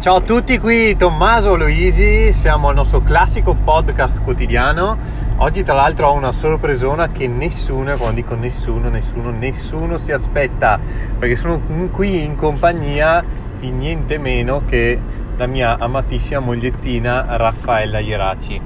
Ciao a tutti, qui Tommaso Luisi, siamo al nostro classico podcast quotidiano. Oggi tra l'altro ho una sorpresona che nessuno, quando dico nessuno, nessuno, nessuno si aspetta, perché sono qui in compagnia di niente meno che la mia amatissima mogliettina Raffaella Ieraci.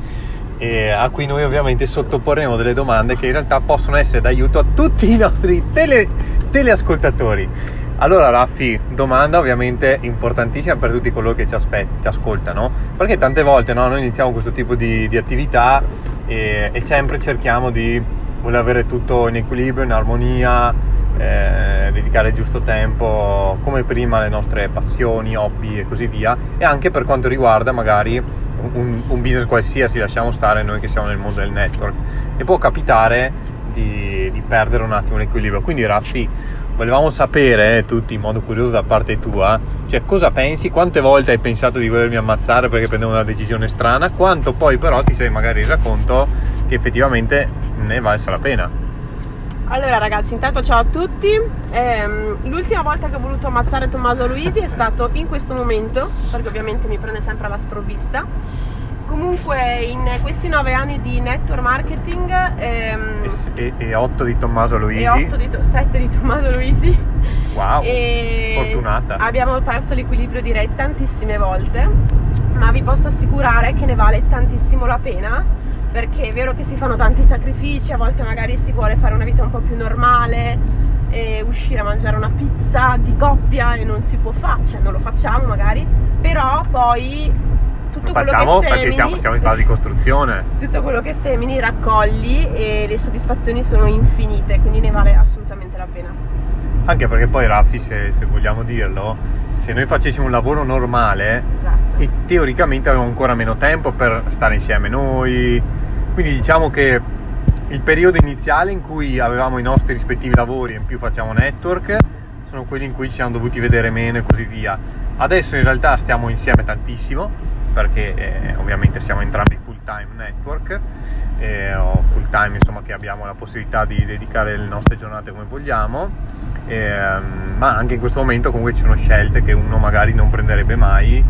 a cui noi ovviamente sottoporremo delle domande che in realtà possono essere d'aiuto a tutti i nostri tele, teleascoltatori. Allora Raffi, domanda ovviamente importantissima per tutti coloro che ci, aspet- ci ascoltano, perché tante volte no, noi iniziamo questo tipo di, di attività e, e, sempre cerchiamo di voler avere tutto in equilibrio, in armonia, eh, dedicare il giusto tempo come prima alle nostre passioni, hobby e così via, e anche per quanto riguarda magari un, un business qualsiasi, lasciamo stare noi che siamo nel mondo del network, e può capitare di, di perdere un attimo l'equilibrio. Quindi Raffi, volevamo sapere eh, tutti in modo curioso da parte tua, cioè cosa pensi, quante volte hai pensato di volermi ammazzare perché prendevo una decisione strana, quanto poi però ti sei magari resa conto che effettivamente ne valsa la pena. Allora ragazzi, intanto ciao a tutti. Ehm, l'ultima volta che ho voluto ammazzare Tommaso Luisi è stato in questo momento, perché ovviamente mi prende sempre alla sprovvista Comunque in questi nove anni di network marketing ehm, e, e, 8 di Tommaso Luisi. e 8 di, 7 di Tommaso Luisi. Wow fortunata. abbiamo perso l'equilibrio direi tantissime volte ma vi posso assicurare che ne vale tantissimo la pena perché è vero che si fanno tanti sacrifici a volte magari si vuole fare una vita un po' più normale uscire a mangiare una pizza di coppia e non si può fare, cioè non lo facciamo magari, però poi tutto facciamo perché semini, siamo, siamo, in fase di costruzione. Tutto quello che semini raccogli e le soddisfazioni sono infinite, quindi ne vale assolutamente la pena. Anche perché poi Raffi, se, se vogliamo dirlo, se noi facessimo un lavoro normale esatto. e teoricamente avevamo ancora meno tempo per stare insieme noi, quindi diciamo che il periodo iniziale in cui avevamo i nostri rispettivi lavori e in più facciamo network sono quelli in cui ci siamo dovuti vedere meno e così via. Adesso in realtà stiamo insieme tantissimo perché eh, ovviamente siamo entrambi full time network eh, o full time insomma che abbiamo la possibilità di dedicare le nostre giornate come vogliamo eh, ma anche in questo momento comunque ci sono scelte che uno magari non prenderebbe mai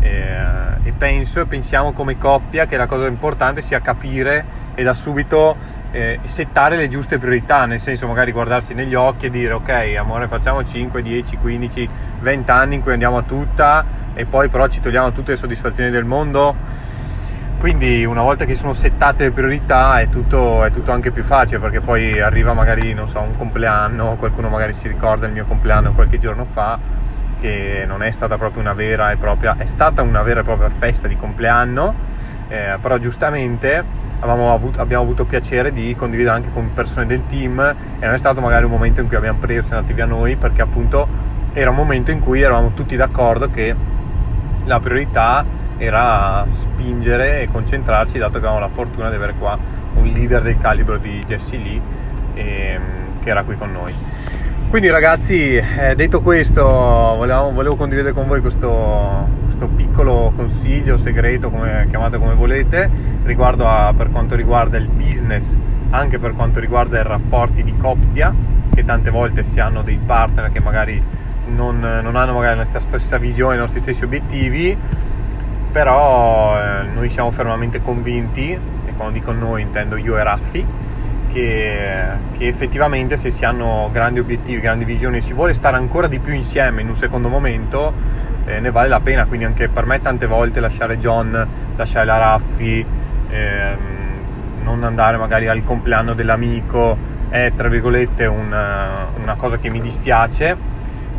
eh, e penso e pensiamo come coppia che la cosa importante sia capire e da subito eh, settare le giuste priorità, nel senso magari guardarsi negli occhi e dire ok amore facciamo 5, 10, 15, 20 anni in cui andiamo a tutta e poi però ci togliamo tutte le soddisfazioni del mondo. Quindi una volta che sono settate le priorità è tutto, è tutto anche più facile perché poi arriva magari, non so, un compleanno, qualcuno magari si ricorda il mio compleanno qualche giorno fa, che non è stata proprio una vera e propria, è stata una vera e propria festa di compleanno, eh, però giustamente avuto, abbiamo avuto piacere di condividere anche con persone del team e non è stato magari un momento in cui abbiamo preso e andati via noi perché appunto era un momento in cui eravamo tutti d'accordo che la priorità era spingere e concentrarci dato che avevamo la fortuna di avere qua un leader del calibro di Jesse Lee e, ehm, che era qui con noi quindi ragazzi eh, detto questo volevo, volevo, condividere con voi questo, questo, piccolo consiglio segreto come chiamate come volete riguardo a, per quanto riguarda il business anche per quanto riguarda i rapporti di coppia che tante volte si hanno dei partner che magari non, non hanno magari la stessa visione, i nostri stessi obiettivi, però eh, noi siamo fermamente convinti, e quando dico noi intendo io e Raffi, che, che, effettivamente se si hanno grandi obiettivi, grandi visioni e si vuole stare ancora di più insieme in un secondo momento, eh, ne vale la pena. Quindi anche per me tante volte lasciare John, lasciare la Raffi, ehm, non andare magari al compleanno dell'amico è tra virgolette una, una cosa che mi dispiace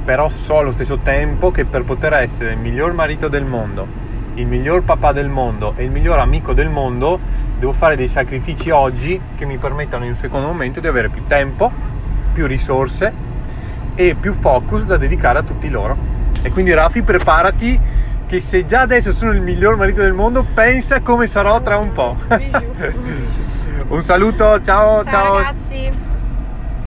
però so allo stesso tempo che per poter essere il miglior marito del mondo, il miglior papà del mondo e il miglior amico del mondo, devo fare dei sacrifici oggi che mi permettano in un secondo momento di avere più tempo, più risorse e più focus da dedicare a tutti loro. E quindi Rafi, preparati che se già adesso sono il miglior marito del mondo, pensa come sarò tra un po'. un saluto, ciao ciao. ciao. ragazzi.